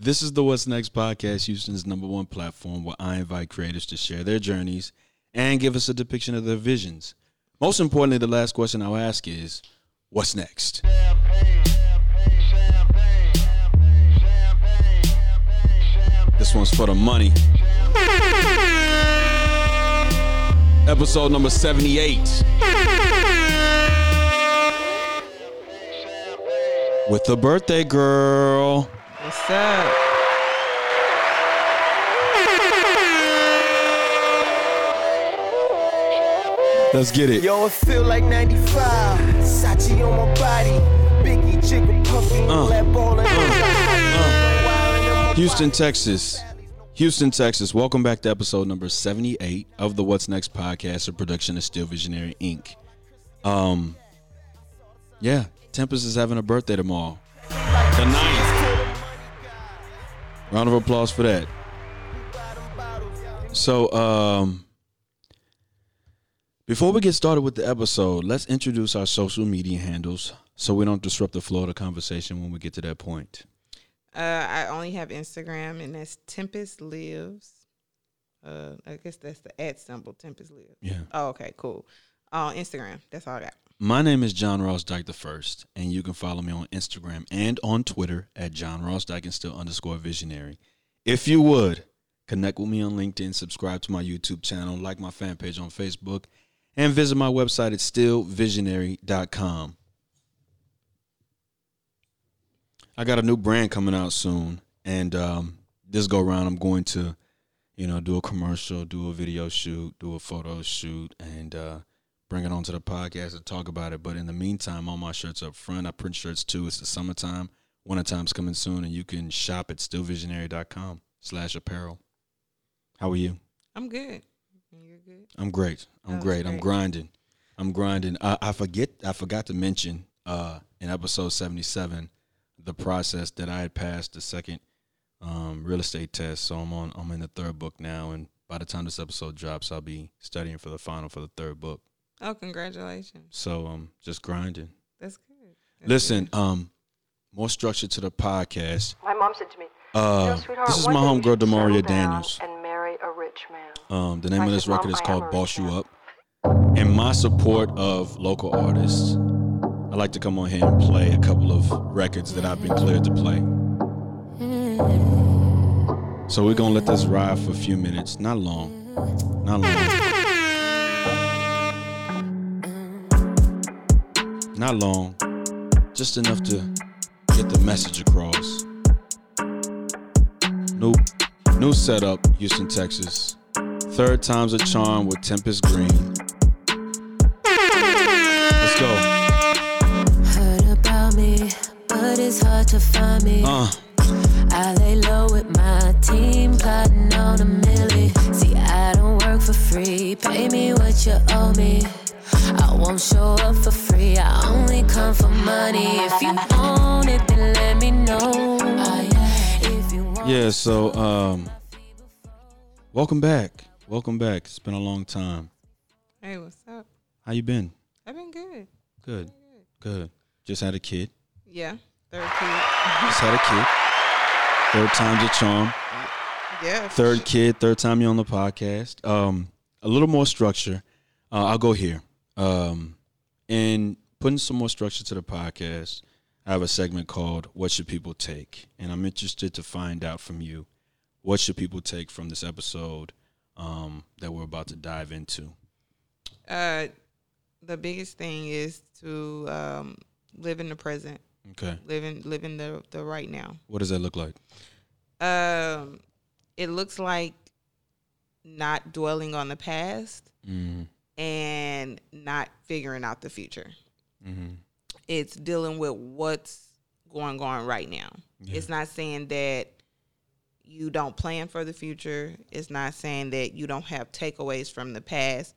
This is the What's Next podcast, Houston's number one platform where I invite creators to share their journeys and give us a depiction of their visions. Most importantly, the last question I'll ask is, what's next? This one's for the money. Episode number 78. With the birthday girl. What's up? Let's get it. Yo, it feel like 95. Sachi on my body. Biggie, Jigga, puffy, Uh, black ball, and Houston, Texas. Houston, Texas. Welcome back to episode number 78 of the What's Next podcast, a production of Still Visionary Inc. Um, yeah, Tempest is having a birthday tomorrow. The ninth. Round of applause for that. So, um, before we get started with the episode, let's introduce our social media handles so we don't disrupt the flow of the conversation when we get to that point. Uh, I only have Instagram, and that's Tempest Lives. Uh, I guess that's the at symbol, Tempest Lives. Yeah. Oh, okay, cool. Uh, Instagram. That's all I got. My name is John Ross Dyke the First, and you can follow me on Instagram and on Twitter at John Ross Dyke and still underscore visionary. If you would, connect with me on LinkedIn, subscribe to my YouTube channel, like my fan page on Facebook, and visit my website at stillvisionary.com. I got a new brand coming out soon, and um, this go round, I'm going to, you know, do a commercial, do a video shoot, do a photo shoot, and uh, bring it onto the podcast and talk about it. But in the meantime, all my shirts up front. I print shirts too. It's the summertime. Wintertime's coming soon, and you can shop at stillvisionary.com slash apparel. How are you? I'm good. You're good. I'm great. I'm That's great. I'm grinding. I'm grinding. I, I forget. I forgot to mention uh, in episode 77 the process that I had passed the second um, real estate test. So I'm on. I'm in the third book now, and by the time this episode drops, I'll be studying for the final for the third book. Oh, congratulations. So um, just grinding. That's good. That's Listen, good. um, more structure to the podcast. My mom said to me, Uh, "You know, sweetheart, this is my homegirl should Demaria Daniels. and marry a rich man." Um, the name I of this said, record "Mom, is called Boss rich You. Up. In my support of local artists, I like to come on here and play a couple of records that I've been cleared to play. So we're gonna let this ride for a few minutes, not long, not long, not long, just enough to get the message across. New, new setup, Houston, Texas. Third time's a charm with Tempest Green. Let's go. Heard about me, but it's hard to find me. Uh, I lay low with my team, plotting on a milli. See, I don't work for free. Pay me what you owe me. I won't show up for free. I only come for money. If you want it, then let me know. If you want yeah. So, um, welcome back. Welcome back. It's been a long time. hey, what's up? How you been? I've been good. Good. Good. Just had a kid. Yeah. Third kid. Just had a kid. Third time's a charm. yeah. Third kid. Third time you're on the podcast. Um, a little more structure. Uh, I'll go here. Um, and putting some more structure to the podcast. I have a segment called "What Should People Take," and I'm interested to find out from you what should people take from this episode um, that we're about to dive into. Uh, the biggest thing is to um, live in the present, Okay, live in live in the the right now. what does that look like? Um, it looks like not dwelling on the past Mm-hmm. And not figuring out the future. Mm-hmm. It's dealing with what's going on right now. Yeah. It's not saying that you don't plan for the future. It's not saying that you don't have takeaways from the past,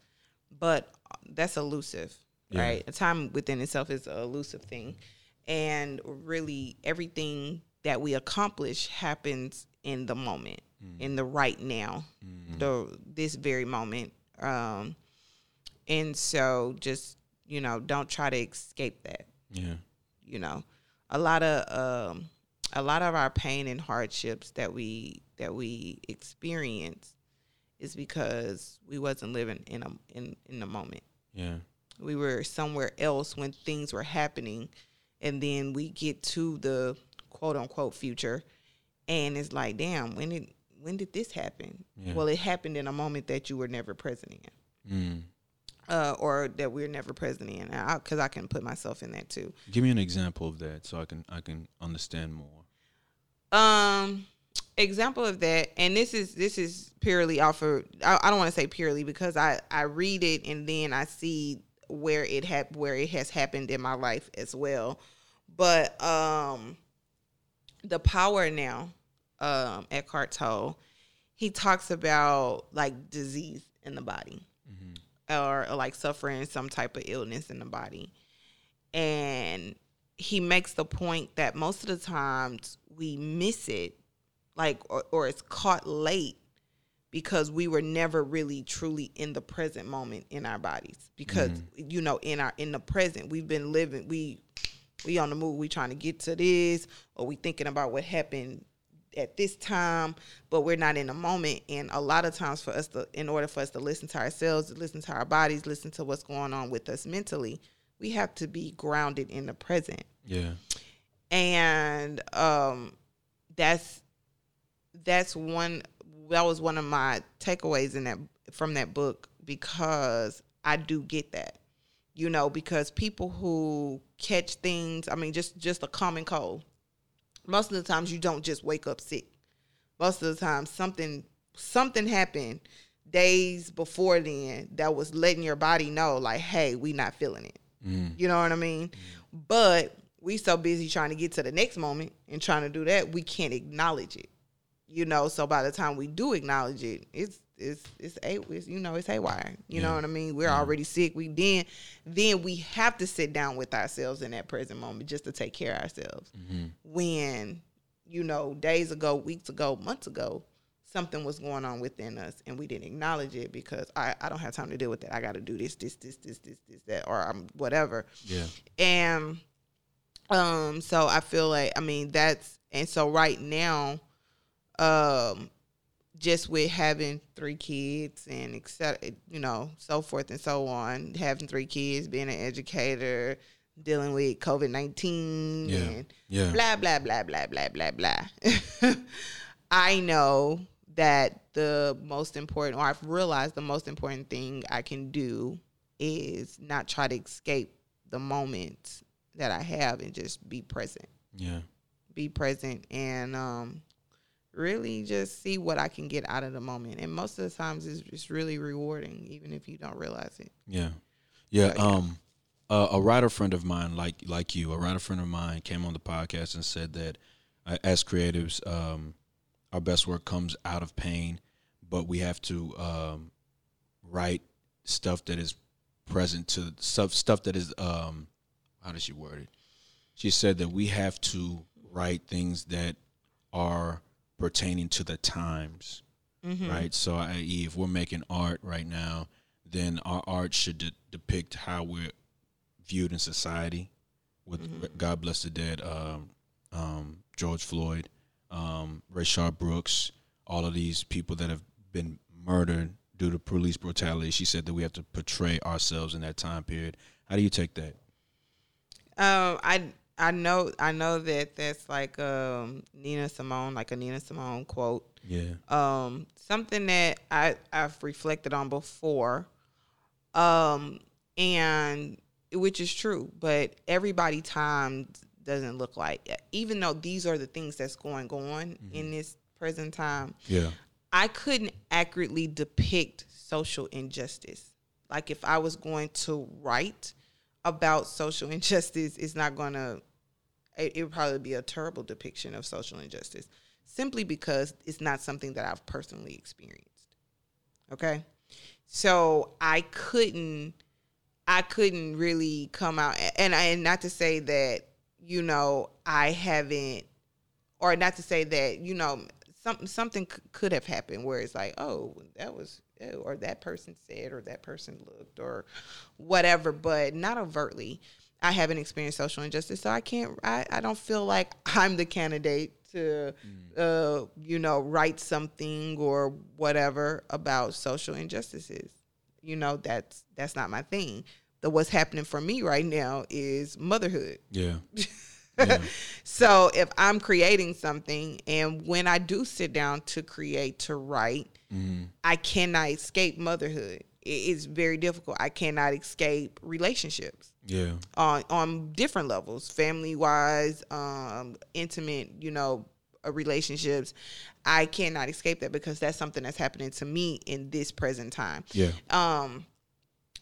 but that's elusive, Yeah. right? A time within itself is an elusive thing. And really, everything that we accomplish happens in the moment, in the right now, the this very moment. Um, and so, just you know, don't try to escape that Yeah. you know a lot of um a lot of our pain and hardships that we that we experience is because we wasn't living in a in in the moment. Yeah. We were somewhere else when things were happening, and then we get to the quote unquote future, and it's like, damn, when did when did this happen? Yeah. Well, it happened in a moment that you were never present in Mm. Uh, or that we're never present in. Because I, can put myself in that too. Give me an example of that so I can I can understand more. Um, example of that, and this is this is purely off of. I, I don't want to say purely because I I read it and then I see where it had where it has happened in my life as well. But um, the power now, um, Eckhart Tolle, he talks about like disease in the body or, or like suffering some type of illness in the body. And he makes the point that most of the times we miss it, like, or, or it's caught late because we were never really truly in the present moment in our bodies. Because, mm-hmm. you know, in our, in the present, we've been living, we, we on the move, we trying to get to this, or we thinking about what happened at this time, but we're not in the moment. And a lot of times for us to, in order for us to listen to ourselves, listen to our bodies, listen to what's going on with us mentally, we have to be grounded in the present. Yeah. And um that's that's one that was one of my takeaways in that from that book because I do get that. You know, because people who catch things, I mean just just a common cold. Most of the times you don't just wake up sick. Most of the time something something happened days before then that was letting your body know like, hey, we not feeling it. Mm. You know what I mean? But we so busy trying to get to the next moment and trying to do that, we can't acknowledge it. You know, so by the time we do acknowledge it, it's it's it's a it's, you know it's haywire. You know what I mean? We're already sick. We then then we have to sit down with ourselves in that present moment just to take care of ourselves. When you know days ago, weeks ago, months ago, something was going on within us and we didn't acknowledge it because I, I don't have time to deal with that. I got to do this, this, this, this, this, this, that, or I'm whatever. Yeah. And um, so I feel like I mean that's and so right now, um, just with having three kids and etc. You know, so forth and so on. Having three kids, being an educator, dealing with COVID nineteen, Yeah. and Yeah. blah blah blah blah blah blah blah. I know that the most important, or I've realized the most important thing I can do is not try to escape the moments that I have and just be present. Yeah. Be present and um, really just see what I can get out of the moment. And most of the times, it's, it's really rewarding, even if you don't realize it. Yeah, yeah. So, yeah. Um, uh, a writer friend of mine, like like you, a writer friend of mine, came on the podcast and said that uh, as creatives, um, our best work comes out of pain, but we have to um, write stuff that is present to stuff stuff that is um, how does she word it? She said that we have to write things that are pertaining to the times right? So, i.e., if we're making art right now, then our art should de- depict how we're viewed in society. With God bless the dead, um, um, George Floyd, um, Rayshard Brooks, all of these people that have been murdered due to police brutality. She said that we have to portray ourselves in that time period. How do you take that? Um, I I know I know that that's like um Nina Simone, like a Nina Simone quote. Yeah, um, something that I, I've reflected on before, um, and which is true, but everybody time doesn't look like even though these are the things that's going on in this present time, yeah, I couldn't accurately depict social injustice. Like if I was going to write about social injustice, it's not going to. It, it would probably be a terrible depiction of social injustice, simply because it's not something that I've personally experienced. Okay, so I couldn't. I couldn't really come out, and and not to say that you know I haven't or not to say that you know something something c- could have happened where it's like oh that was oh, or that person said or that person looked or whatever but not overtly I haven't experienced social injustice, so I can't. I, I don't feel like I'm the candidate to, uh, you know, write something or whatever about social injustices. You know, that's that's not my thing. The what's happening for me right now is motherhood. Yeah. so if I'm creating something, and when I do sit down to create to write, I cannot escape motherhood. It's very difficult. I cannot escape relationships Yeah. on on different levels, family wise, um, intimate, you know, uh, relationships. I cannot escape that because that's something that's happening to me in this present time. Yeah. Um,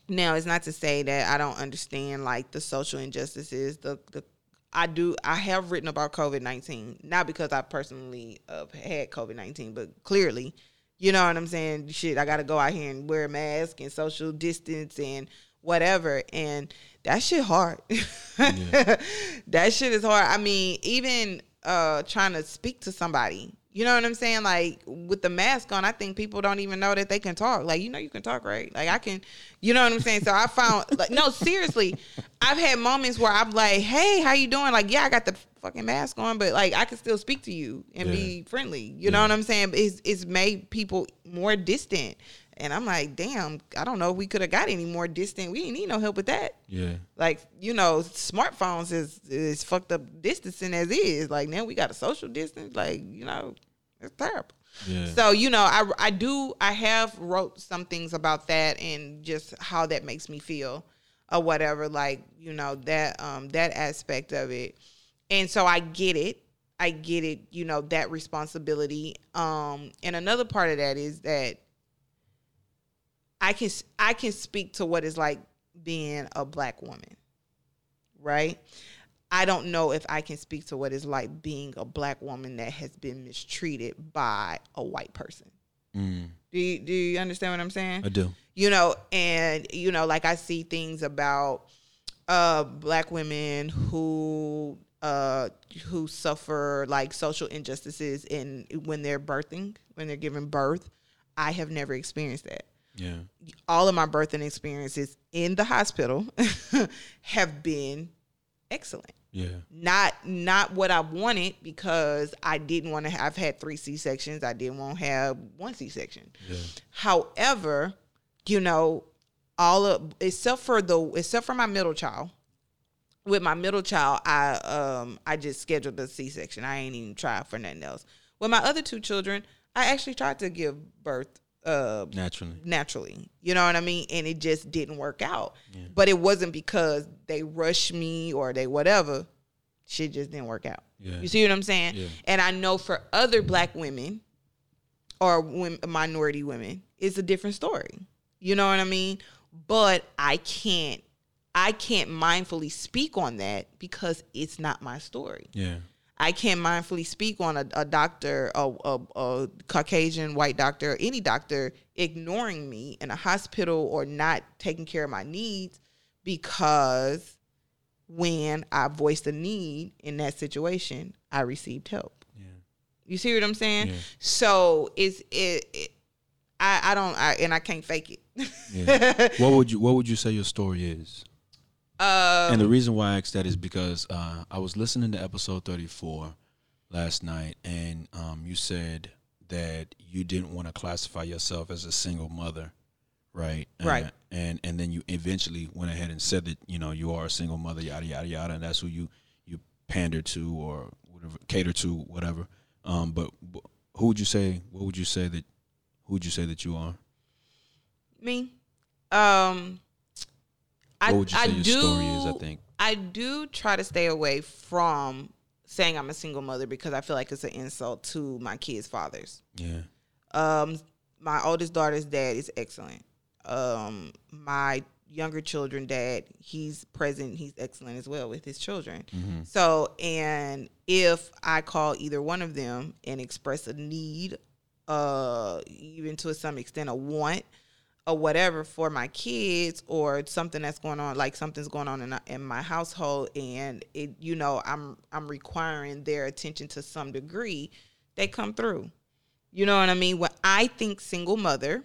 now it's not to say that I don't understand like the social injustices. The the I do I have written about COVID nineteen not because I personally uh, had COVID nineteen, but clearly, you know what I'm saying. Shit, I got to go out here and wear a mask and social distance and whatever, and that shit hard. that shit is hard. I mean, even uh trying to speak to somebody. You know what I'm saying? Like with the mask on, I think people don't even know that they can talk. Like, you know, you can talk, right? Like I can, you know what I'm saying? So I found like no, seriously, I've had moments where I'm like, hey, how you doing? Like, yeah, I got the fucking mask on, but like I can still speak to you and be friendly. You know what I'm saying? It's it's made people more distant. And I'm like, damn, I don't know if we could have got any more distant. We didn't need no help with that. Yeah. like you know smartphones is is fucked up distancing as is. Like now we got a social distance. Like you know it's terrible. Yeah. so you know i i do i have wrote some things about that and just how that makes me feel or whatever like you know that um that aspect of it. And so i get it. I get it you know that responsibility. Um and another part of that is that I can I can speak to what it's like being a black woman, right? I don't know if I can speak to what it's like being a black woman that has been mistreated by a white person. Mm, Do you, do you understand what I'm saying? I do. you know and you know like i see things about uh black women who uh who suffer like social injustices in when they're birthing when they're giving birth i have never experienced that Yeah. all of my birthing experiences in the hospital have been excellent Yeah. not not what I wanted because I didn't want to have I've had three C sections. I didn't want to have one C section. Yeah. However, you know, all of except for the except for my middle child. With my middle child, I um I just scheduled the C section. I ain't even tried for nothing else. With my other two children, I actually tried to give birth uh Naturally. naturally. You know what I mean? And it just didn't work out. But it wasn't because they rushed me or they whatever. Shit just didn't work out. Yeah. You see what I'm saying? Yeah. And I know for other black women or women, minority women, it's a different story. You know what I mean? But I can't I can't mindfully speak on that because it's not my story. Yeah. I can't mindfully speak on a, a doctor, a, a, a Caucasian white doctor, any doctor ignoring me in a hospital or not taking care of my needs because when I voiced a need in that situation, I received help. Yeah. You see what I'm saying? Yeah. So it's it, it I, I don't I, and I can't fake it. Yeah. what would you What would you say your story is? Um, and the reason why I asked that is because uh, I was listening to episode 34 last night, and um, you said that you didn't want to classify yourself as a single mother, right? Right. Uh, and and then you eventually went ahead and said that you know you are a single mother, yada yada yada, and that's who you you pander to or whatever, cater to, whatever. Um, but, but who would you say? What would you say that? Who would you say that you are? me. Um I, What would you say I your do story is? I think. I do try to stay away from saying I'm a single mother because I feel like it's an insult to my kids' fathers. Yeah. Um, my oldest daughter's dad is excellent. Um, my younger children dad, he's present, he's excellent as well with his children. So, and if I call either one of them and express a need, uh, even to some extent a want, or whatever for my kids or something that's going on like something's going on in, in my household and it you know i'm i'm requiring their attention to some degree they come through you know what i mean when i think single mother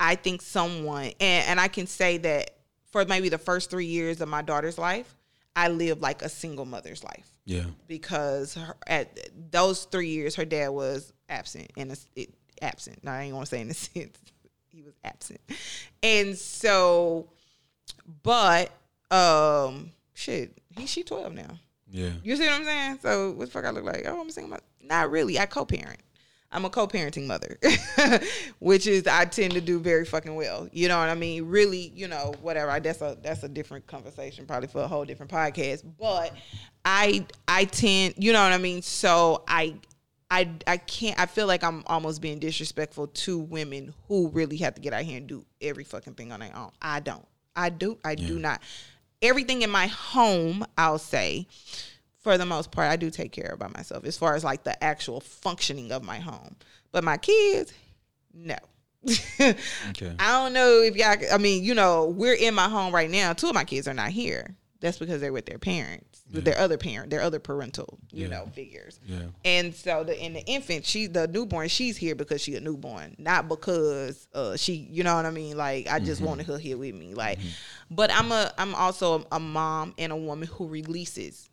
i think someone and, and i can say that for maybe the first three years of my daughter's life, I lived like a single mother's life Yeah. because her, at those three years, her dad was absent and it, absent. Now I ain't gonna say in a sense he was absent, and so, but um, shit, he she twelve now. Yeah. You see what I'm saying? So what the fuck I look like? Oh, I'm saying mother. Not really. I co-parent. I'm a co-parenting mother, which is I tend to do very fucking well. You know what I mean? Really, you know, whatever. That's a that's a different conversation, probably for a whole different podcast. But I I tend, you know what I mean. So I I I can't. I feel like I'm almost being disrespectful to women who really have to get out here and do every fucking thing on their own. I don't. I do. I do not. Everything in my home, I'll say, for the most part, I do take care of by myself as far as like the actual functioning of my home. But my kids, no. Okay. I don't know if y'all. I mean, you know, we're in my home right now. Two of my kids are not here. That's because they're with their parents, with their other parent, their other parental, you Yeah. know, figures. Yeah. And so the in the infant, she the newborn, she's here because she a newborn, not because uh she, you know what I mean? Like I just wanted her here with me. Like, but I'm a I'm also a mom and a woman who releases,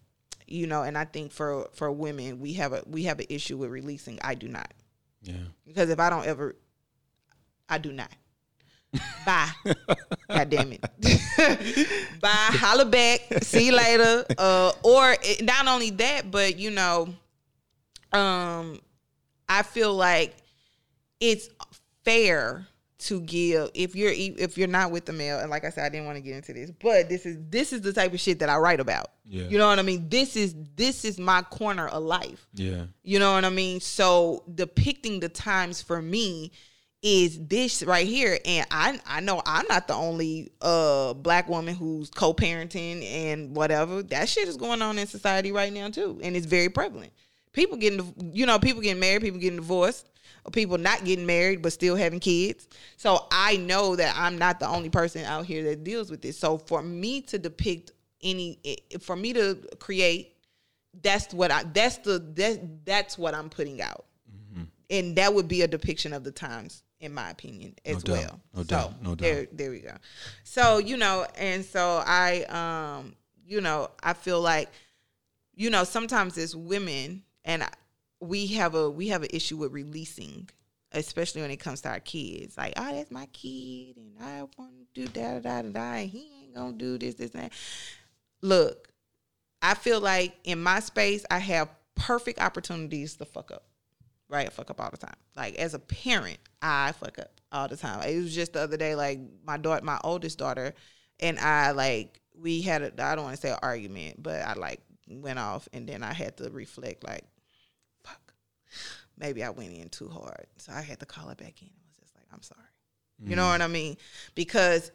you know. And I think for for women, we have a we have an issue with releasing. I do not Yeah. because if I don't ever, I do not. Bye. God damn it. Bye. Holla back. See you later. Uh, or it, not only that, but you know, um, I feel like it's fair to give if you're if you're not with the male and like I said I didn't want to get into this but this is this is the type of shit that I write about Yeah. you know what I mean this is this is my corner of life Yeah. you know what I mean? So depicting the times for me is this right here. And I I know I'm not the only uh black woman who's co-parenting and whatever. That shit is going on in society right now too. And it's very prevalent. People getting you know, people getting married, people getting divorced, or people not getting married but still having kids. So I know that I'm not the only person out here that deals with this. So for me to depict any for me to create that's what I that's the that that's what I'm putting out. And that would be a depiction of the times in my opinion as doubt. well. No so doubt. No doubt. there we go. So, you know, and so I um you know, I feel like you know, sometimes as women and I, we have a we have an issue with releasing especially when it comes to our kids. Like, oh, that's my kid, and I want to do da da da da. And he ain't gonna do this, this, and that. Look, I feel like in my space, I have perfect opportunities to fuck up. Right, I fuck up all the time. Like as a parent, I fuck up all the time. It was just the other day, like my daughter, my oldest daughter, and I like we had a I don't want to say an argument, but I like went off, and then I had to reflect, like, fuck, maybe I went in too hard, so I had to call her back in. and was just like, I'm sorry. You know mm-hmm. what I mean? Because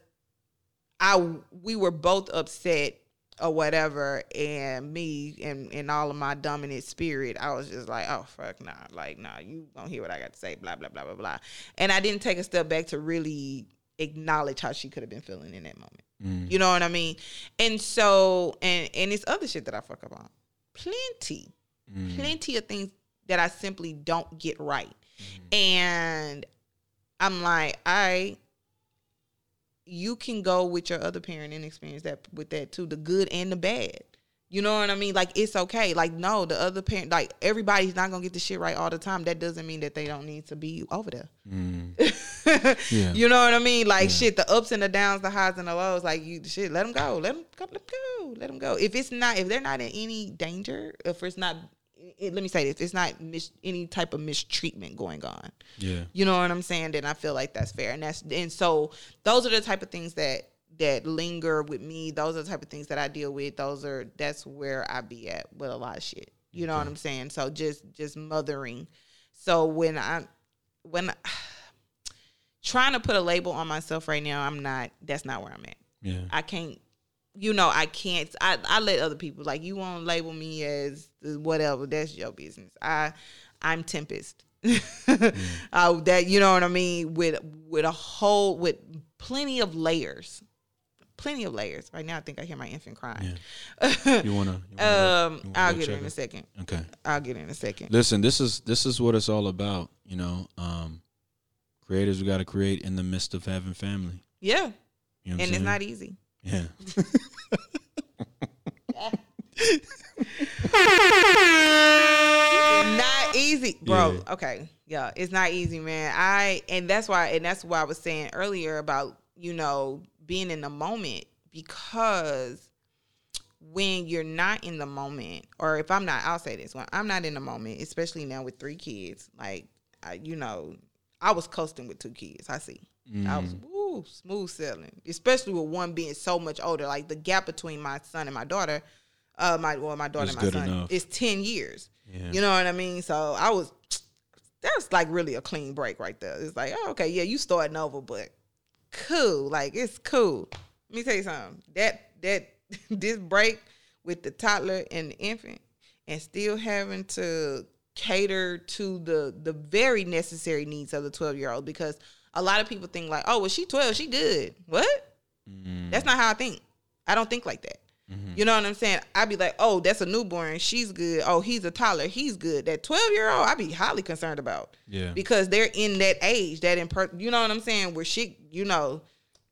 I we were both upset or whatever, and me and and all of my dominant spirit, I was just like, oh fuck nah, like nah, you don't hear what I got to say, blah blah blah blah blah, and I didn't take a step back to really acknowledge how she could have been feeling in that moment. Mm. You know what I mean? And so and and it's other shit that I fuck up on, plenty, mm. plenty of things that I simply don't get right, mm. and I'm like, I you can go with your other parent and experience that with that too, the good and the bad. You know what I mean? Like it's okay. Like no, the other parent, like everybody's not gonna get the shit right all the time. That doesn't mean that they don't need to be over there. Mm. Yeah. You know what I mean? Like shit, the ups and the downs, the highs and the lows. Like you, shit, let them go. Let them go. Let them go. Let them go. If it's not, if they're not in any danger, if it's not, it, let me say this, if it's not mis, any type of mistreatment going on. Yeah. You know what I'm saying? Then I feel like that's fair. And that's and so those are the type of things that that linger with me. Those are the type of things that I deal with. Those are that's where I be at with a lot of shit. You know what I'm saying? So just just mothering. So when I when I, trying to put a label on myself right now, I'm not that's not where I'm at. Yeah. I can't you know, I can't I, I let other people like you won't label me as whatever, that's your business. I I'm Tempest. uh, that you know what I mean? With with a whole with plenty of layers. Plenty of layers. Right now I think I hear my infant crying. You wanna? You wanna Um you wanna I'll get it in a second. Okay. I'll get it in a second. Listen, this is this is what it's all about. You know, um, creators we got to create in the midst of having family. Yeah. You know And it's not easy. Yeah. not easy, bro. Yeah. Okay, yeah, it's not easy, man. I and that's why and that's why I was saying earlier about you know being in the moment because when you're not in the moment, or if I'm not, I'll say this: when I'm not in the moment, especially now with three kids, like I, you know, I was coasting with two kids. I see, I was woo, smooth sailing, especially with one being so much older. Like the gap between my son and my daughter, uh, my well, my daughter It's and my son enough. is ten years. Yeah. You know what I mean? So I was that was like really a clean break right there. It's like, oh, okay, yeah, you starting over, but cool. Like it's cool. Let me tell you something. That that this break with the toddler and the infant and still having to cater to the the very necessary needs of the 12 year old because a lot of people think like, oh, well, she 12, she good. What? That's not how I think. I don't think like that. You know what I'm saying? I'd be like, oh, that's a newborn. She's good. Oh, he's a toddler. He's good. That 12 year old, I'd be highly concerned about. Yeah. Because they're in that age, that in per- you know what I'm saying? Where she, you know,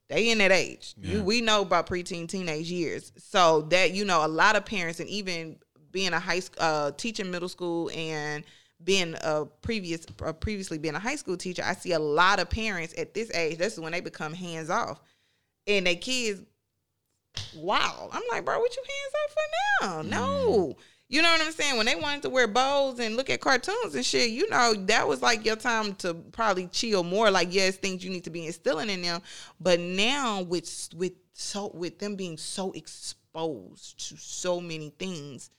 they in that age. Yeah. You, we know about preteen, teenage years. So that, you know, a lot of parents and even being a high school, uh, teaching middle school and being a previous, uh, previously being a high school teacher, I see a lot of parents at this age, this is when they become hands off. And their kids wow. I'm like, bro, what you hands up for now? No. You know what I'm saying? When they wanted to wear bows and look at cartoons and shit, you know, that was like your time to probably chill more. Like, yes, things you need to be instilling in them. But now with with so with them being so exposed to so many things,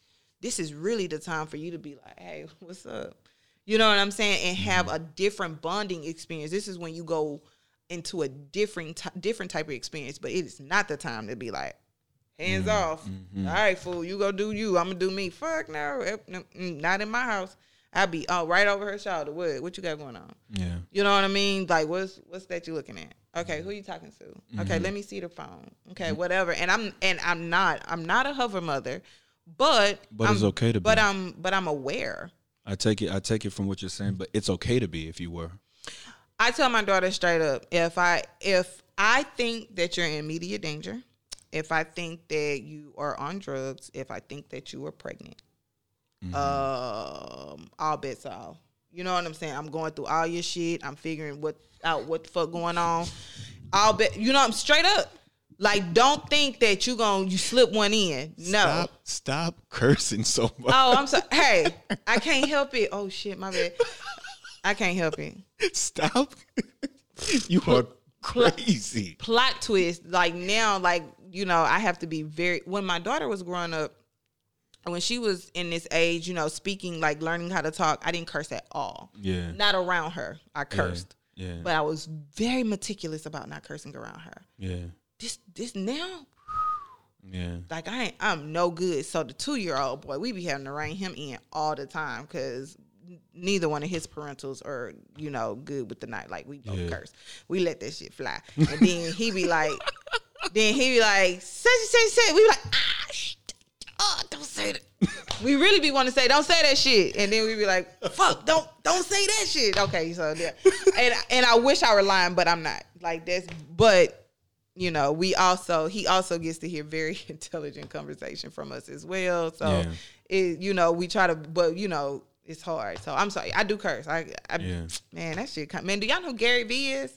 this is really the time for you to be like, hey, what's up? You know what I'm saying? And mm-hmm. have a different bonding experience. This is when you go into a different ty- different type of experience, but it is not the time to be like hands mm-hmm. off. Mm-hmm. All right, fool, you go do you. I'm gonna do me. Fuck no, mm, not in my house. I'll be oh right over her shoulder. What what you got going on? Yeah. You know what I mean? Like what's what's that you looking at? Okay, who you talking to? Okay, let me see the phone. Okay, whatever. And I'm and I'm not I'm not a hover mother, but But it's I'm- okay to be. But I'm but I'm aware. I take it. I take it from what you're saying, but it's okay to be if you were. I tell my daughter straight up if I if I think that you're in immediate danger, if I think that you are on drugs, if I think that you are pregnant, um, all bets off. You know what I'm saying? I'm going through all your shit. I'm figuring what out what the fuck going on. I'll bet you know I'm straight up. Like, don't think that you gonna you slip one in. No. Stop. Stop cursing so much. Oh, I'm sorry. Hey, I can't help it. Oh shit, my bad. I can't help it. Stop. you are crazy. plot twist like now like you know i have to be very when my daughter was growing up when she was in this age you know speaking like learning how to talk i didn't curse at all Yeah. not around her i cursed Yeah. but i was very meticulous about not cursing around her Yeah. This this now? Yeah. like i ain't i'm no good. So the two-year-old boy we be having to rein him in all the time because neither one of his parentals are you know good with the night. Like we both Yeah. curse. We let that shit fly. And then he be like then he be like say say say we be like ah sh- oh don't say that. We really be want to say don't say that shit. And then we be like fuck don't don't say that shit. Okay so yeah. And and i wish i were lying but i'm not. Like that's but you know, we also he also gets to hear very intelligent conversation from us as well. So Yeah. it you know, we try to but you know, it's hard. So I'm sorry. I do curse. I, I Yeah. man, that shit come man, do y'all know who Gary V is?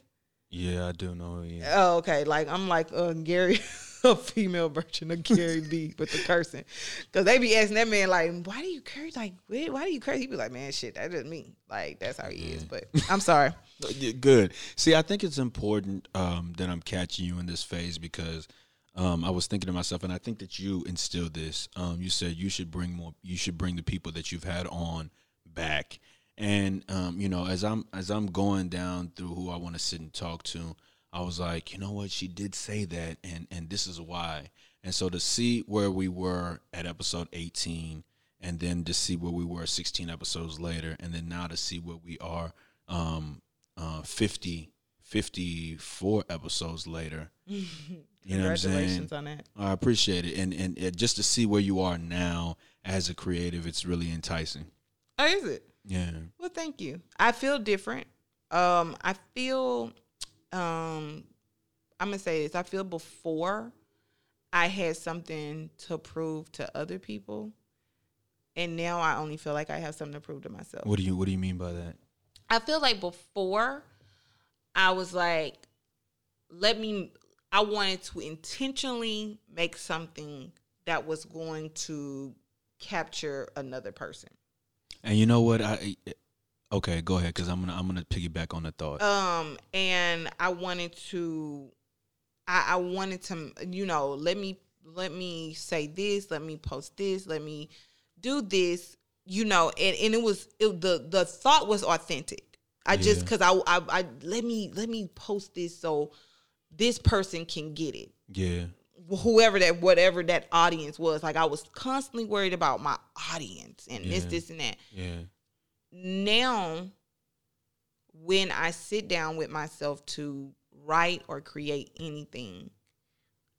Yeah, I do know. Yeah. Oh, okay. Like I'm like uh Gary a female version of Gary V with the cursing. Cause they be asking that man like, why do you curse? Like, why do you curse? He be like, man, shit, that doesn't mean Like that's how he is. But I'm sorry. Good. See, I think it's important um, that I'm catching you in this phase because um, I was thinking to myself, and I think that you instilled this. Um, you said you should bring more. You should bring the people that you've had on back. And um, you know, as I'm as I'm going down through who I want to sit and talk to, I was like, you know what, she did say that, and and this is why. And so to see where we were at episode 18, and then to see where we were 16 episodes later, and then now to see where we are um, uh, 50, 54 episodes later. You know what I'm saying? Congratulations on that. I appreciate it, and and just to see where you are now as a creative, it's really enticing. Oh, is it? Yeah, Well, thank you. I feel different. Um, I feel, um, I'm gonna say this. I feel before I had something to prove to other people, and now I only feel like I have something to prove to myself. What do you What do you mean by that? I feel like before I was like, let me. I wanted to intentionally make something that was going to capture another person. And you know what? I okay, go ahead because I'm gonna I'm gonna piggyback on the thought. Um, and I wanted to, I, I wanted to, you know, let me let me say this, let me post this, let me do this, you know, and and it was it, the the thought was authentic. I just because I, I I let me let me post this so this person can get it. Yeah, whoever that whatever that audience was like i was constantly worried about my audience and this this and that. Yeah, now when i sit down with myself to write or create anything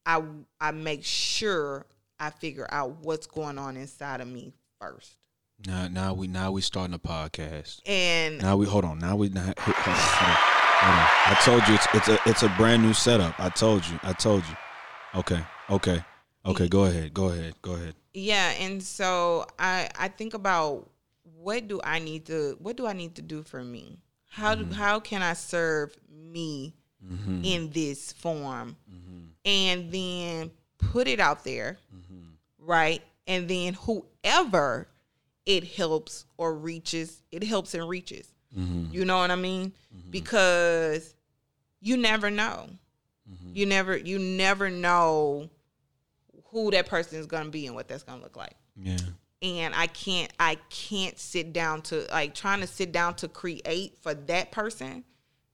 i i make sure i figure out what's going on inside of me first now now we now we starting a podcast. and Now we hold on. Now we not, hold on, hold on, hold on. I told you it's it's a it's a brand new setup. I told you. I told you. Okay. Okay. Okay. Go ahead. Go ahead. Go ahead. yeah and so i i think about what do i need to what do i need to do for me? How do mm-hmm. how can i serve me mm-hmm. in this form? Mm-hmm. And then put it out there right? And then whoever it helps or reaches it helps and reaches. You know what i mean? Because you never know. You never you never know who that person is going to be and what that's going to look like. Yeah. And I can't I can't sit down to like trying to sit down to create for that person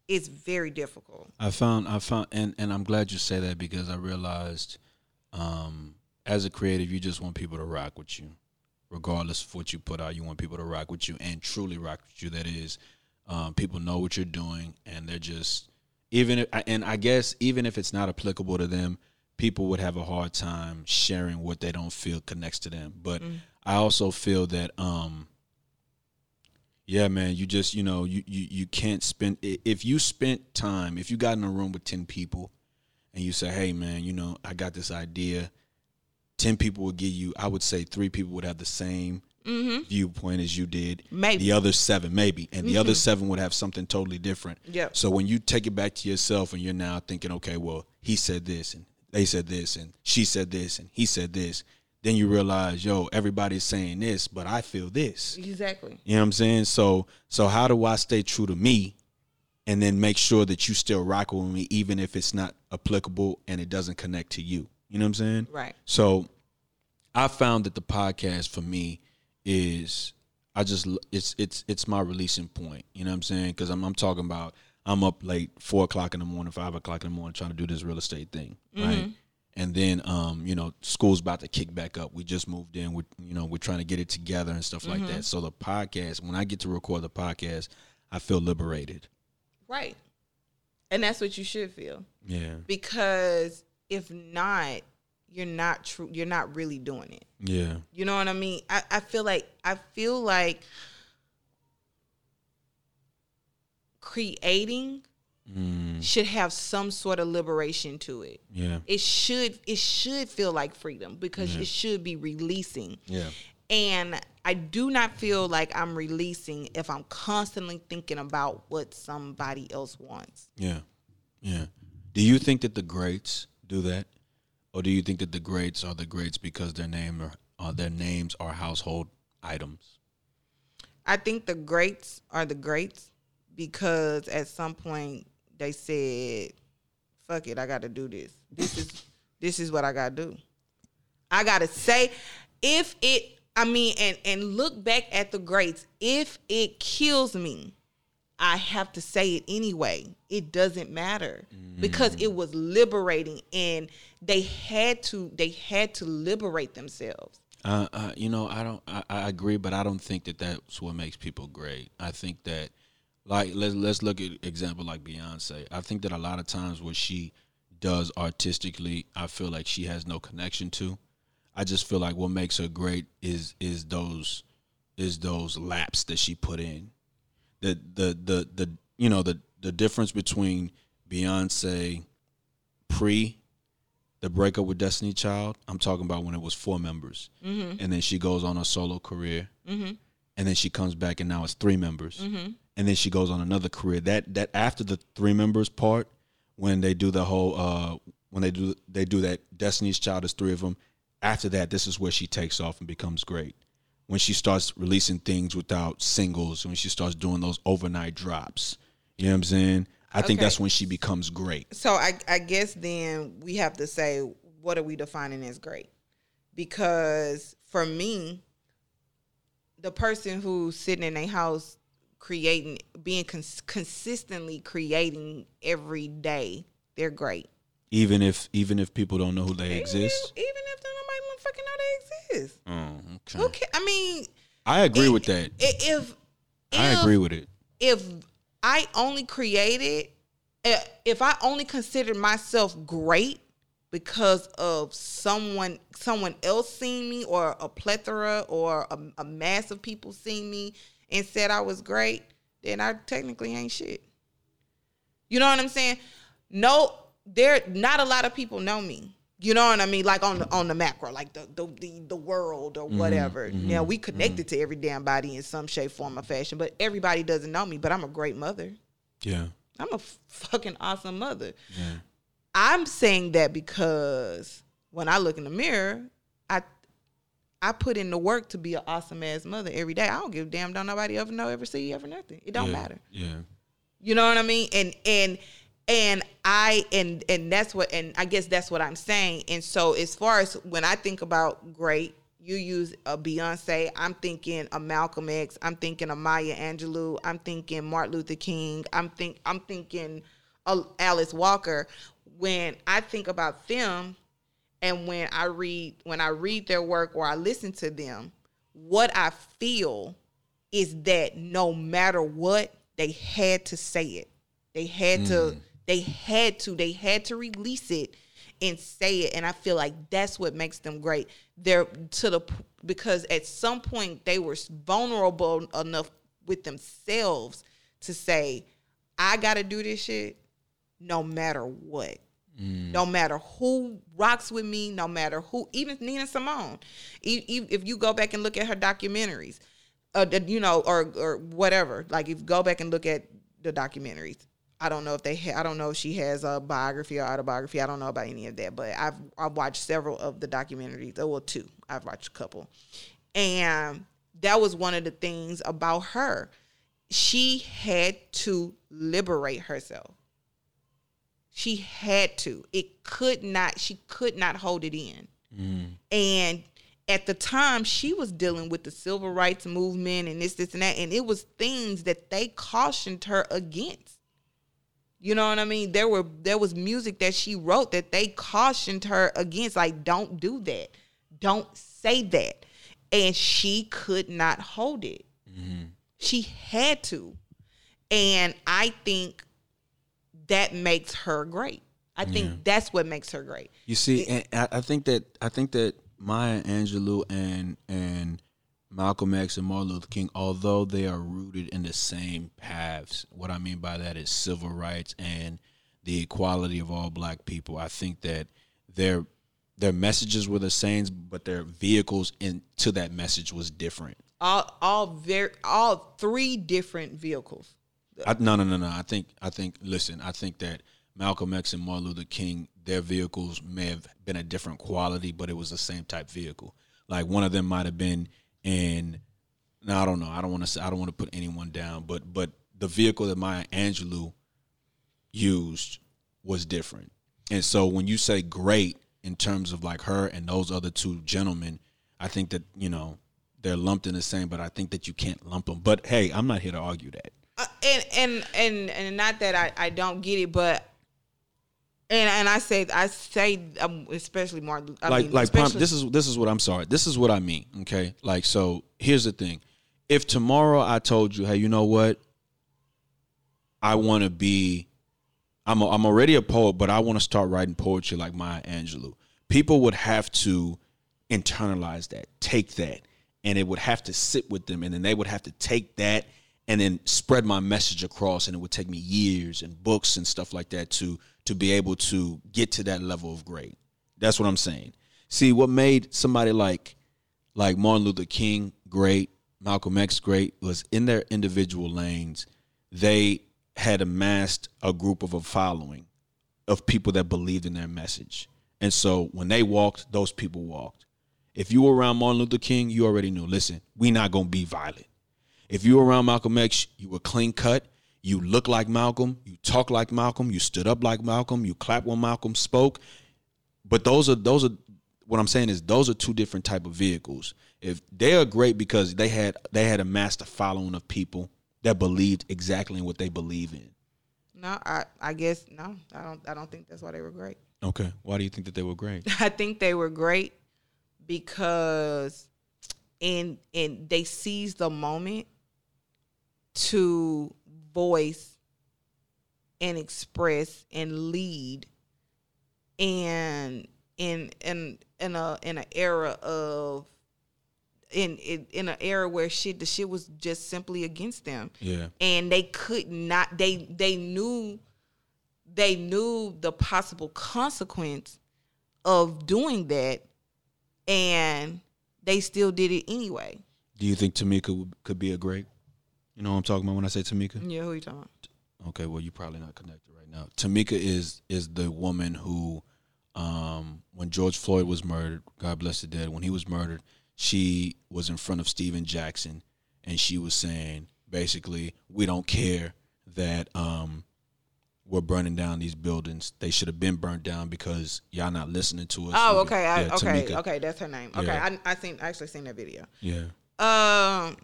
is very difficult. I found I found and and I'm glad you say that because I realized um as a creative you just want people to rock with you. Regardless of what you put out, you want people to rock with you and truly rock with you. That is, um, people know what you're doing and they're just even if, and I guess even if it's not applicable to them, people would have a hard time sharing what they don't feel connects to them. But mm. I also feel that um yeah, man, you just, you know, you, you you can't spend if you spent time, if you got in a room with 10 people and you say, "Hey, man, you know, I got this idea." 10 people would give you, I would say 3 people would have the same mm-hmm. viewpoint as you did. Maybe. The other 7 maybe, and the other mm-hmm. 7 would have something totally different. Yeah. So when you take it back to yourself and you're now thinking, "Okay, well, he said this and they said this and she said this and he said this." Then you realize, yo, everybody's saying this, but I feel this. Exactly. You know what I'm saying? So so how do I stay true to me and then make sure that you still rock with me even if it's not applicable and it doesn't connect to you? You know what I'm saying? Right. So I found that the podcast for me is I just it's it's it's my releasing point. You know what I'm saying? Because I'm I'm talking about I'm up late, four o'clock in the morning, five o'clock in the morning, trying to do this real estate thing, right? And then um, you know, school's about to kick back up. We just moved in. We you know, we're trying to get it together and stuff like that. So the podcast, when I get to record the podcast, I feel liberated. Right. And that's what you should feel. Yeah. Because if not, you're not true you're not really doing it. Yeah. You know what I mean? I, I feel like I feel like creating Mm, should have some sort of liberation to it. yeah. It should it should feel like freedom because it should be releasing. Yeah. And I do not feel like I'm releasing if I'm constantly thinking about what somebody else wants. Yeah. Yeah. Do you think that the greats do that? Or do you think that the greats are the greats because their name are, uh, their names are household items? I think the greats are the greats because at some point they said, "Fuck it, I got to do this. This is this is what I got to do. I got to say if it I mean and and look back at the greats, if it kills me, I have to say it anyway. It doesn't matter because it was liberating and they had to they had to liberate themselves. Uh, uh, you know, I don't. I, I agree, but I don't think that that's what makes people great. I think that, like, let's let's look at example like Beyonce. I think that a lot of times what she does artistically, I feel like she has no connection to. I just feel like what makes her great is is those is those laps that she put in. The the the the you know the the difference between Beyonce pre the breakup with Destiny Child, I'm talking about when it was four members, Mm-hmm. and then she goes on a solo career, and then she comes back and now it's three members, Mm-hmm. And then she goes on another career. That that after the three members part, when they do the whole uh when they do they do that Destiny's Child is three of them. After that, this is where she takes off and becomes great. When she starts releasing things without singles, when she starts doing those overnight drops, you know what I'm saying? I think that's when she becomes great. So I, I guess then we have to say what are we defining as great? Because for me, the person who's sitting in a house creating, being cons- consistently creating every day, they're great. Even if even if people don't know who they Even exist. if, even if nobody fucking know they exist. Oh, Who okay. I mean, I agree it- with that. i- If, I agree with it. if I only created, if I only considered myself great because of someone someone else seeing me or a plethora or a, a mass of people seeing me and said I was great, then I technically ain't shit. You know what I'm saying? No, there not a lot of people know me. You know what I mean? Like on the on the macro, like the the the, the world or mm-hmm, whatever. Mm-hmm, now we connected mm-hmm. to every damn body in some shape, form, or fashion, but everybody doesn't know me. But I'm a great mother. Yeah. I'm a fucking awesome mother. Yeah. I'm saying that because when I look in the mirror, I put in the work to be an awesome ass mother every day. I don't give a damn. Don't nobody ever know, ever see, ever nothing. It don't yeah. matter. Yeah. You know what I mean? And and and I and and that's what and I guess that's what I'm saying. And so as far as when I think about great, you use a Beyonce, I'm thinking a Malcolm X, I'm thinking a Maya Angelou, I'm thinking Martin Luther King, I'm think I'm thinking uh, Alice Walker. When I think about them and when I read when I read their work or I listen to them, what I feel is that no matter what, they had to say it. They had to mm. they had to they had to release it and say it and I feel like that's what makes them great. They're to the because at some point they were vulnerable enough with themselves to say I got to do this shit no matter what. No matter who rocks with me, no matter who, even Nina Simone. If you go back and look at her documentaries, uh, you know, or or whatever. Like if you go back and look at the documentaries, I don't know if they, ha- I don't know if she has a biography or autobiography. I don't know about any of that, but I've I've watched several of the documentaries. Oh, well, two. I've watched a couple, and that was one of the things about her. She had to liberate herself. She had to. It could not. She could not hold it in. Mm. And at the time, she was dealing with the civil rights movement and this, this, and that. And it was things that they cautioned her against. You know what I mean? There were there was music that she wrote that they cautioned her against. Like, don't do that. Don't say that. And she could not hold it. Mm-hmm. She had to. And I think that makes her great. I think that's what makes her great. You see, and I, I think that I think that Maya Angelou and and Malcolm X and Martin Luther King, although they are rooted in the same paths, what I mean by that is civil rights and the equality of all black people. I think that their their messages were the same, but their vehicles into that message was different. All all very all three different vehicles. I, no, no, no, no. I think, I think. Listen, I think that Malcolm X and Martin Luther King, their vehicles may have been a different quality, but it was the same type vehicle. Like one of them might have been in. No, I don't know. I don't want to. I don't want to put anyone down, but but the vehicle that Maya Angelou used was different. And so when you say great in terms of like her and those other two gentlemen, I think that you know they're lumped in the same. But I think that you can't lump them. But hey, I'm not here to argue that. Uh, and and and and not that I I don't get it, but and and I say I say um, especially Martin. I like mean, like especially- this is this is what I'm sorry. This is what I mean. Okay, like so. Here's the thing: if tomorrow I told you, hey, you know what? I want to be. I'm a, I'm already a poet, but I want to start writing poetry like Maya Angelou. People would have to internalize that, take that, and it would have to sit with them, and then they would have to take that and then spread my message across, and it would take me years and books and stuff like that to to be able to get to that level of great. That's what I'm saying. See, what made somebody like like Martin Luther King great, Malcolm X great, was in their individual lanes, they had amassed a group of a following of people that believed in their message. And so when they walked, those people walked. If you were around Martin Luther King, you already knew, listen, we not gonna be violent. If you were around Malcolm X, you were clean cut, you look like Malcolm, you talk like Malcolm, you stood up like Malcolm, you clap when Malcolm spoke. But those are those are what I'm saying is those are two different type of vehicles. If they are great because they had they had a following of people that believed exactly in what they believe in. No, I I guess no. I don't I don't think that's why they were great. Okay. Why do you think that they were great? I think they were great because in and they seized the moment to voice and express and lead and in in in a in an era of in in, in an era where shit the shit was just simply against them Yeah. and they could not they they knew they knew the possible consequence of doing that and they still did it anyway Do you think Tamika could be a great? You know what I'm talking about when I say Tamika? yeah who you talking about Okay, well, you're probably not connected right now. Tamika is is the woman who, um, when George Floyd was murdered, God bless the dead, when he was murdered, she was in front of Stephen Jackson, and she was saying basically, we don't care that um, we're burning down these buildings. They should have been burnt down because y'all not listening to us. oh okay I, okay Tamika. okay that's her name okay Yeah. I, I seen I actually seen that video Yeah. um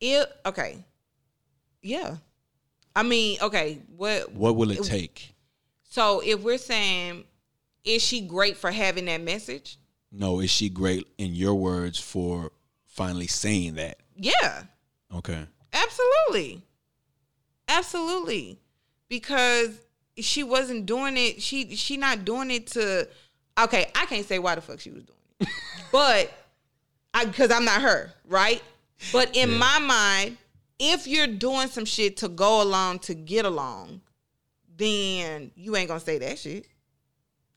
it okay yeah i mean okay what What will it take? so if we're saying is she great for having that message No, is she great in your words for finally saying that? yeah Okay. Absolutely. Absolutely. Because she wasn't doing it. She she not doing it to okay, I can't say why the fuck she was doing it. but I cuz I'm not her, right? But in my mind, if you're doing some shit to go along to get along, then you ain't to say that shit.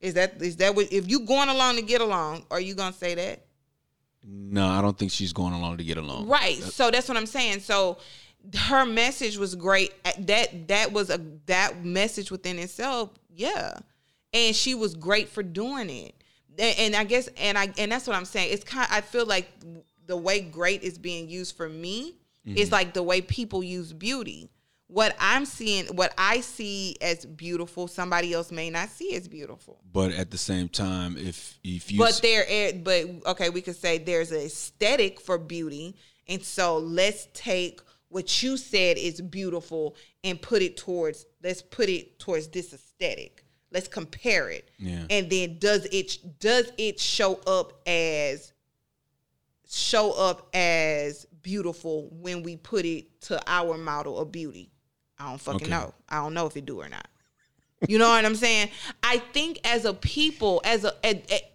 Is that is that what if you going along to get along, are you to say that? No, I don't think she's going along to get along. Right. So that's what I'm saying. So her message was great. That that was a that message within itself. Yeah. And she was great for doing it. And, and I guess and I and that's what I'm saying. It's kind I feel like the way great is being used for me is mm-hmm. like the way people use beauty. What I'm seeing, what I see as beautiful, somebody else may not see as beautiful. But at the same time, if if you But there, but okay, we could say there's an aesthetic for beauty, and so let's take what you said is beautiful and put it towards. Let's put it towards this aesthetic. Let's compare it, Yeah. and then does it does it show up as show up as beautiful when we put it to our model of beauty? I don't fucking Okay. know. I don't know if it do or not. You know what I'm saying? I think as a people, as a, a- a-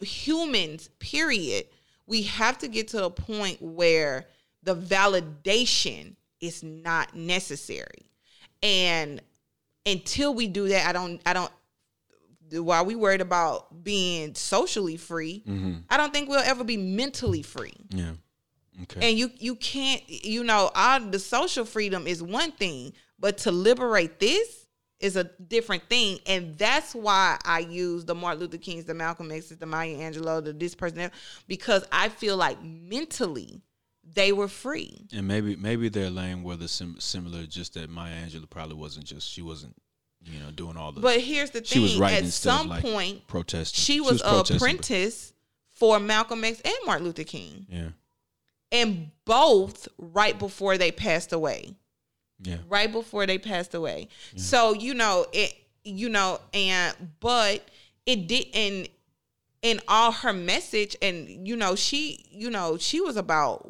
a- humans, period, we have to get to a point where the validation is not necessary. And until we do that, I don't I don't while we worried about being socially free, mm-hmm. I don't think we'll ever be mentally free. Yeah, okay, and you you can't you know all the social freedom is one thing but to liberate this is a different thing. And that's why i use the martin luther kings the malcolm x's the maya angelou the this person because i feel like mentally they were free. And maybe maybe their lane was sim- similar, just that Maya Angelou probably wasn't just she wasn't you know doing all the. but here's the thing she was writing at some like, point protesting. she was, a protesting, but- apprentice for malcolm x and martin luther king Yeah, and both right before they passed away yeah, right before they passed away. So you know it, you know, and but it didn't. In all her message, and you know, she, you know, she was about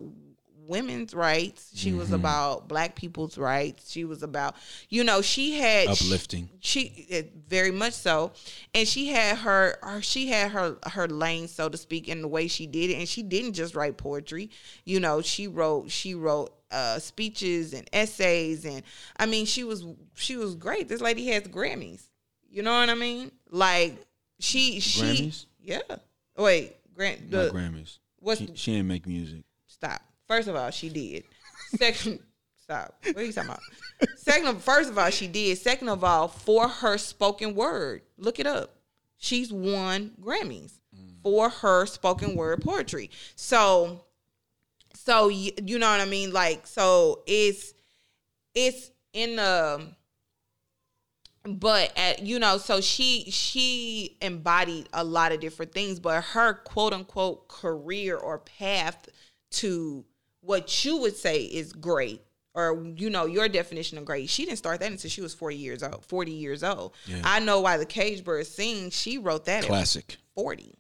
women's rights. She was about black people's rights. She was about, you know, she had uplifting. she eh, very much so and she had her, her she had her her lane so to speak in the way she did it and she didn't just write poetry you know she wrote she wrote uh speeches and essays and i mean she was she was great this lady has grammys You know what I mean? Like she she Grammys? yeah. Wait, Grant Not the Grammys. what's She, she ain't make music. stop. First of all, she did. Second, stop. What are you talking about? Second of first of all, she did. Second of all, for her spoken word, look it up. She's won Grammys mm. for her spoken word poetry. So, so you, you know what I mean? Like, so it's it's in the but at you know so she she embodied a lot of different things but her quote unquote career or path to what you would say is great or you know your definition of great she didn't start that until she was 40 years old 40 years old Yeah. i know why the cage bird sings she wrote that at Classic. 40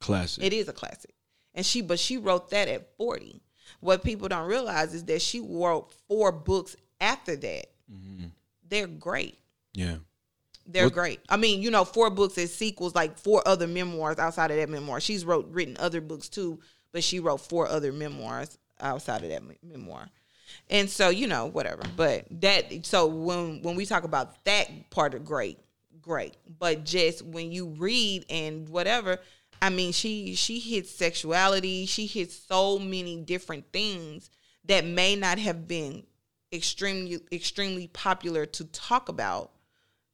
Classic. it is a classic. And she but she wrote that at 40. What people don't realize is that she wrote four books after that. Mm-hmm. They're great. yeah. They're What- great. I mean, you know, four books as sequels, like four other memoirs outside of that memoir. She's wrote written other books too, but she wrote four other memoirs outside of that me- memoir. And so, you know, whatever. But that so when when we talk about that part of great, great. But just when you read and whatever, I mean, she she hits sexuality, she hits so many different things that may not have been extremely extremely popular to talk about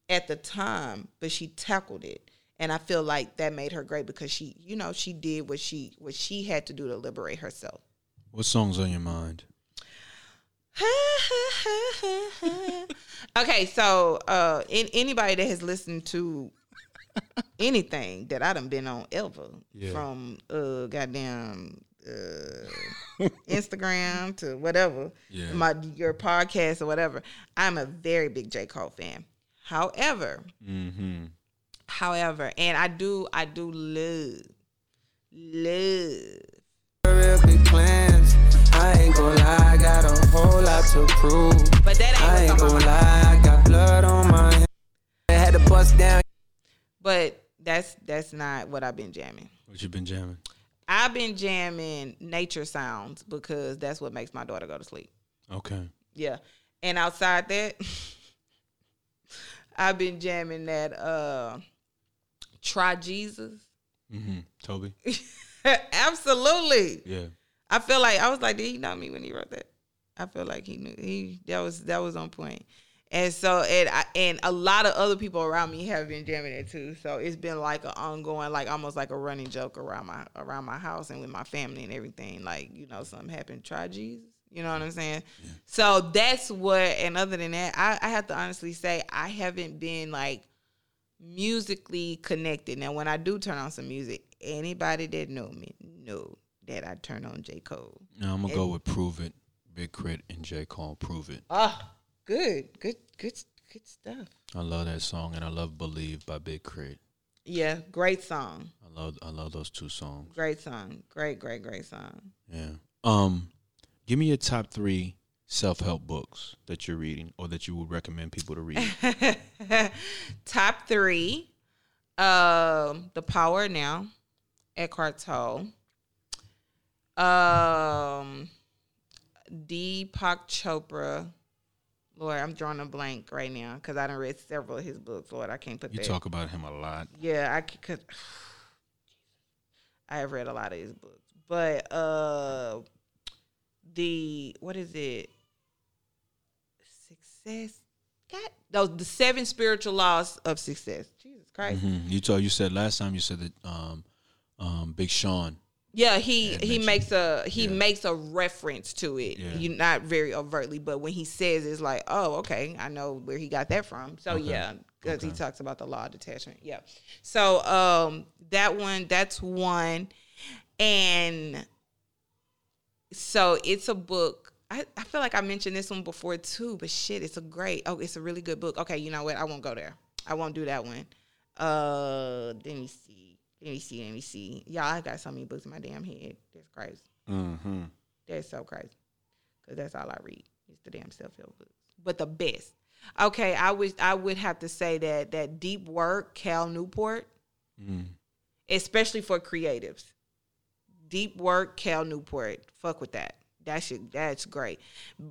at the time, but she tackled it. And I feel like that made her great because she, you know, she did what she what she had to do to liberate herself. What songs on your mind? okay, so uh in, anybody that has listened to anything that I done been on ever Yeah. from uh goddamn uh Instagram to whatever, Yeah. my your podcast or whatever, I'm a very big J. Cole fan. However, Mm-hmm. however, and I do I do love love Real big plans. I ain't gon' lie, I got a whole lot to prove. but that I ain't ain't what's gon' lie, I got blood on my hands. I had to bust down. But that's that's not what I've been jamming. What you been jamming? I've been jamming nature sounds because that's what makes my daughter go to sleep. Okay. Yeah. And outside that, I've been jamming that uh Try Jesus. Mm-hmm. Toby. Absolutely. Yeah. I feel like I was like, did he know me when he wrote that? I feel like he knew he that was that was on point. And so and I, and a lot of other people around me have been jamming it too. So it's been like an ongoing, like almost like a running joke around my around my house and with my family and everything. Like you know, something happened, try Jesus. You know what I'm saying? So that's what. And other than that, I, I have to honestly say I haven't been like musically connected. Now, when I do turn on some music, anybody that know me know that I turn on J Cole. Now I'm gonna go with Prove It, Big K.R.I.T., and J Cole. Prove It. Ah, good, good, good, good stuff. I love that song, and I love Believe by Big Crit. Yeah, great song. I love I love those two songs. Great song. Great, great, great song. Yeah. Um, give me your top three self help books that you're reading, or that you would recommend people to read. Top three. Um, The Power Now, Eckhart Tolle. Um, Deepak Chopra. Lord, I'm drawing a blank right now because I done read several of his books. Lord, I can't put You that. talk about him a lot. Yeah, I could. I have read a lot of his books, but uh, the what is it? Success. God, those the seven spiritual laws of success. Jesus Christ. Mhm. You told you said last time you said that um, um, Big Sean. Yeah, he he makes a he yeah. makes a reference to it. Yeah. You not very overtly, but when he says it's like, oh, okay, I know where he got that from. So Okay. yeah, because he talks about the law of detachment. Yeah. So um that one that's one, and so it's a book. I, I feel like I mentioned this one before too, but shit, it's a great. Oh, it's a really good book. Okay, you know what? I won't go there. I won't do that one. Uh, let me see. Let me see. Let me see. Y'all, I got so many books in my damn head. That's crazy. Mm-hmm. That's so crazy. Cause that's all I read. It's the damn self help books. But the best. Okay, I would I would have to say that that deep work, Cal Newport, Mm. especially for creatives. Deep work, Cal Newport. Fuck with that. That should that's great.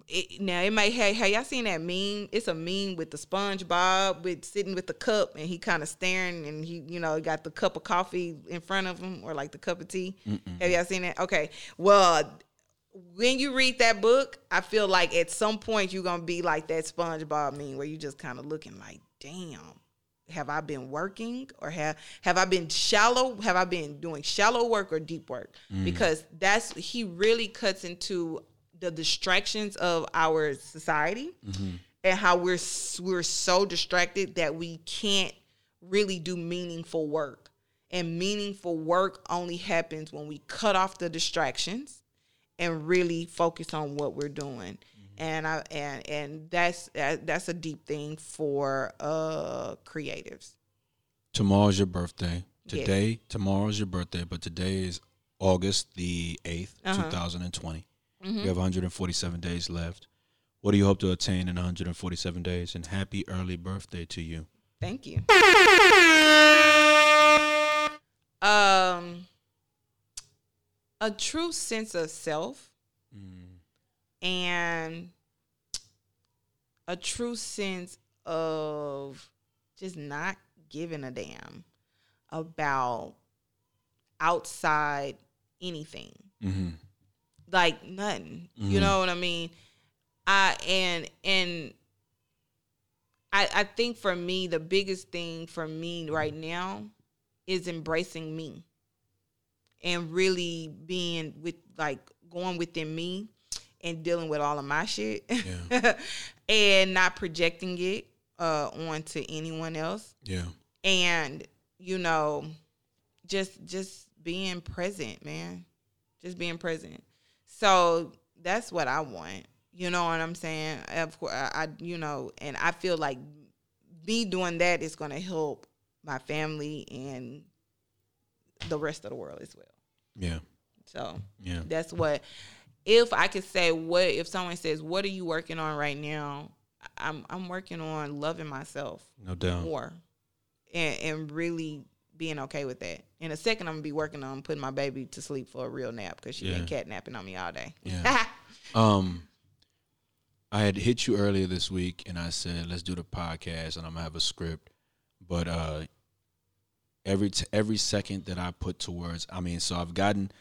It, now it may hey hey y'all seen that meme? It's a meme with the SpongeBob with sitting with the cup and he kind of staring and he you know got the cup of coffee in front of him or like the cup of tea. Have y'all seen that? Okay, well when you read that book, I feel like at some point you're gonna be like that SpongeBob meme where you just kind of looking like, damn, have I been working or have have I been shallow? Have I been doing shallow work or deep work? Mm. Because that's he really cuts into the distractions of our society mm-hmm. and how we're we're so distracted that we can't really do meaningful work. And meaningful work only happens when we cut off the distractions and really focus on what we're doing. And I and and that's that, that's a deep thing for uh creatives. Tomorrow's your birthday. Yes. Today, tomorrow's your birthday, but today is August the 8th, Uh-huh. 2020. Mm-hmm. You have 147 days left. What do you hope to attain in 147 days? And happy early birthday to you. Thank you. Um a true sense of self and a true sense of just not giving a damn about outside anything Mm-hmm. like nothing. You Mhm. know what I mean? I and and I I think for me the biggest thing for me right now is embracing me and really being with like going within me and dealing with all of my shit Yeah. and not projecting it uh onto anyone else Yeah. and you know just just being present man just being present so that's what i want you know what i'm saying of course i, I you know and i feel like me doing that is going to help my family and the rest of the world as well Yeah. so Yeah. that's what if I could say what if someone says, What are you working on right now? I'm I'm working on loving myself No doubt. more and, and really being okay with that. In a second I'm gonna be working on putting my baby to sleep for a real nap because she been Yeah. catnapping on me all day. Yeah. Um, I had hit you earlier this week, and I said let's do the podcast, and I'm gonna have a script. But uh, every t- every second that I put towards, I mean, so I've gotten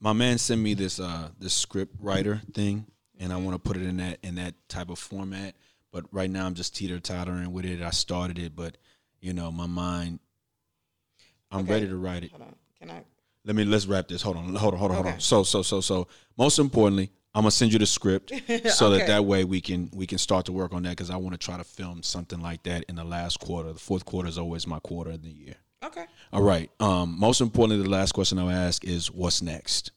my man sent me this uh this script writer thing, and I want to put it in that in that type of format. But right now, I'm just teeter tottering with it. I started it, but you know, my mind, I'm Okay. ready to write it Hold on. Can I let me let's wrap this. Hold on, hold on, hold on, hold Okay. on. So, so, so, so. Most importantly, I'm gonna send you the script so Okay. that that way we can we can start to work on that because I want to try to film something like that in the last quarter. The fourth quarter is always my quarter of the year. Okay. All right. Um. Most importantly, the last question I'll ask is, what's next?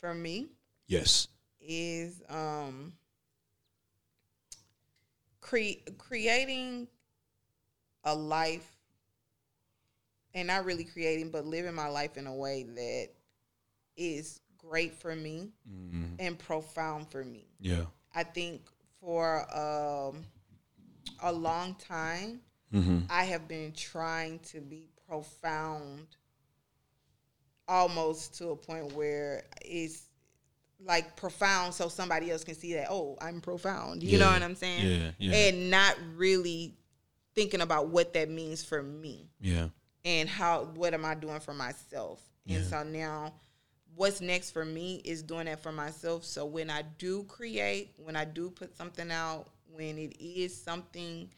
For me Yes. is um cre- creating a life and not really creating but living my life in a way that is great for me Mhm. and profound for me Yeah. i think for um a long time Mm-hmm. i have been trying to be profound almost to a point where it's like profound so somebody else can see that oh i'm profound you know what i'm saying Yeah. Yeah. and not really thinking about what that means for me yeah. and how what am I doing for myself. And Yeah. so now what's next for me is doing that for myself. So when I do create, when I do put something out, when it is something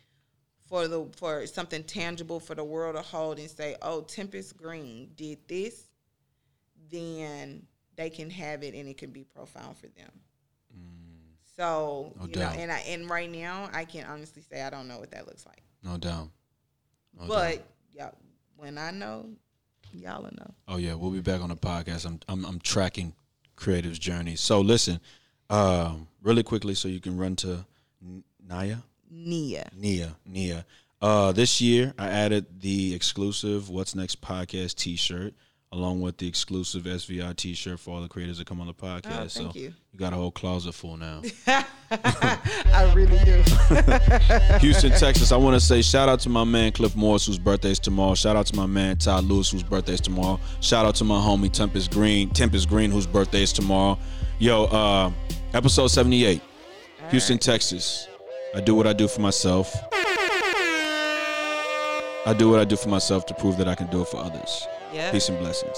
for the for something tangible for the world to hold and say, "Oh, Tempest Green did this," then they can have it and it can be profound for them. So No you know, and I and right now I can honestly say I don't know what that looks like. No doubt. No doubt. But yeah, when I know, y'all will know. Oh yeah, we'll be back on the podcast. I'm I'm, I'm tracking creative's journey. So listen, um, really quickly, so you can run to N- Naya. Nia. Nia, Nia. Uh, this year, I added the exclusive "What's Next" podcast T-shirt, along with the exclusive SVI T-shirt for all the creators that come on the podcast. Oh, thank so you. you got a whole closet full now. I really do. Houston, Texas. I want to say shout out to my man Cliff Morris, whose birthday is tomorrow. Shout out to my man Todd Lewis, whose birthday is tomorrow. Shout out to my homie Tempest Green, Tempest Green, whose birthday is tomorrow. Yo, uh, Episode 78, Houston, Texas. I do what I do for myself. I do what I do for myself to prove that I can do it for others. Yeah. Peace and blessings.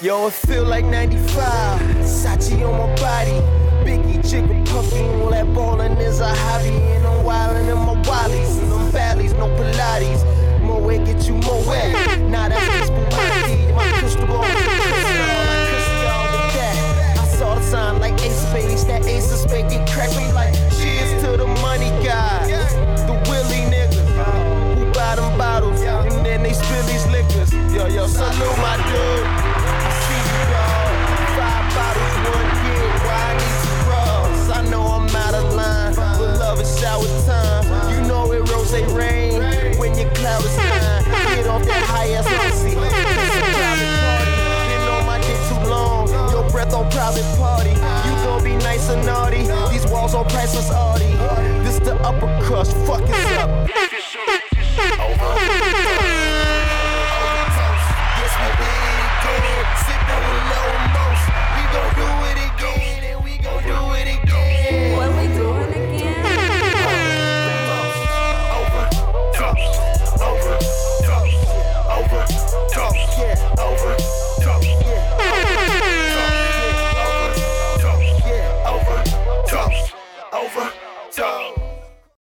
Yo, it feel like 95. Sachi on my body. Biggie, Jigga, Puffy, all that ballin' is a hobby. And I'm wildin' in my wallies. And them valleys, no Pilates. More way get you more wet. Nah, that's Ace of Spades. That Ace of Spades get cracked. Like, cheers to the money guy. The Willie nigga. Who buy them bottles. And then they spill these liquors. Yo, yo, salute my dude. I see you. Five bottles, one. Why I need to? I know I'm out of line, but love is shower time. You know it rose rain when your cloud is nine. Get off that high ass pussy. My dick too long. Your breath on private party. These walls on priceless Audi. This the upper crust. Fuck it up.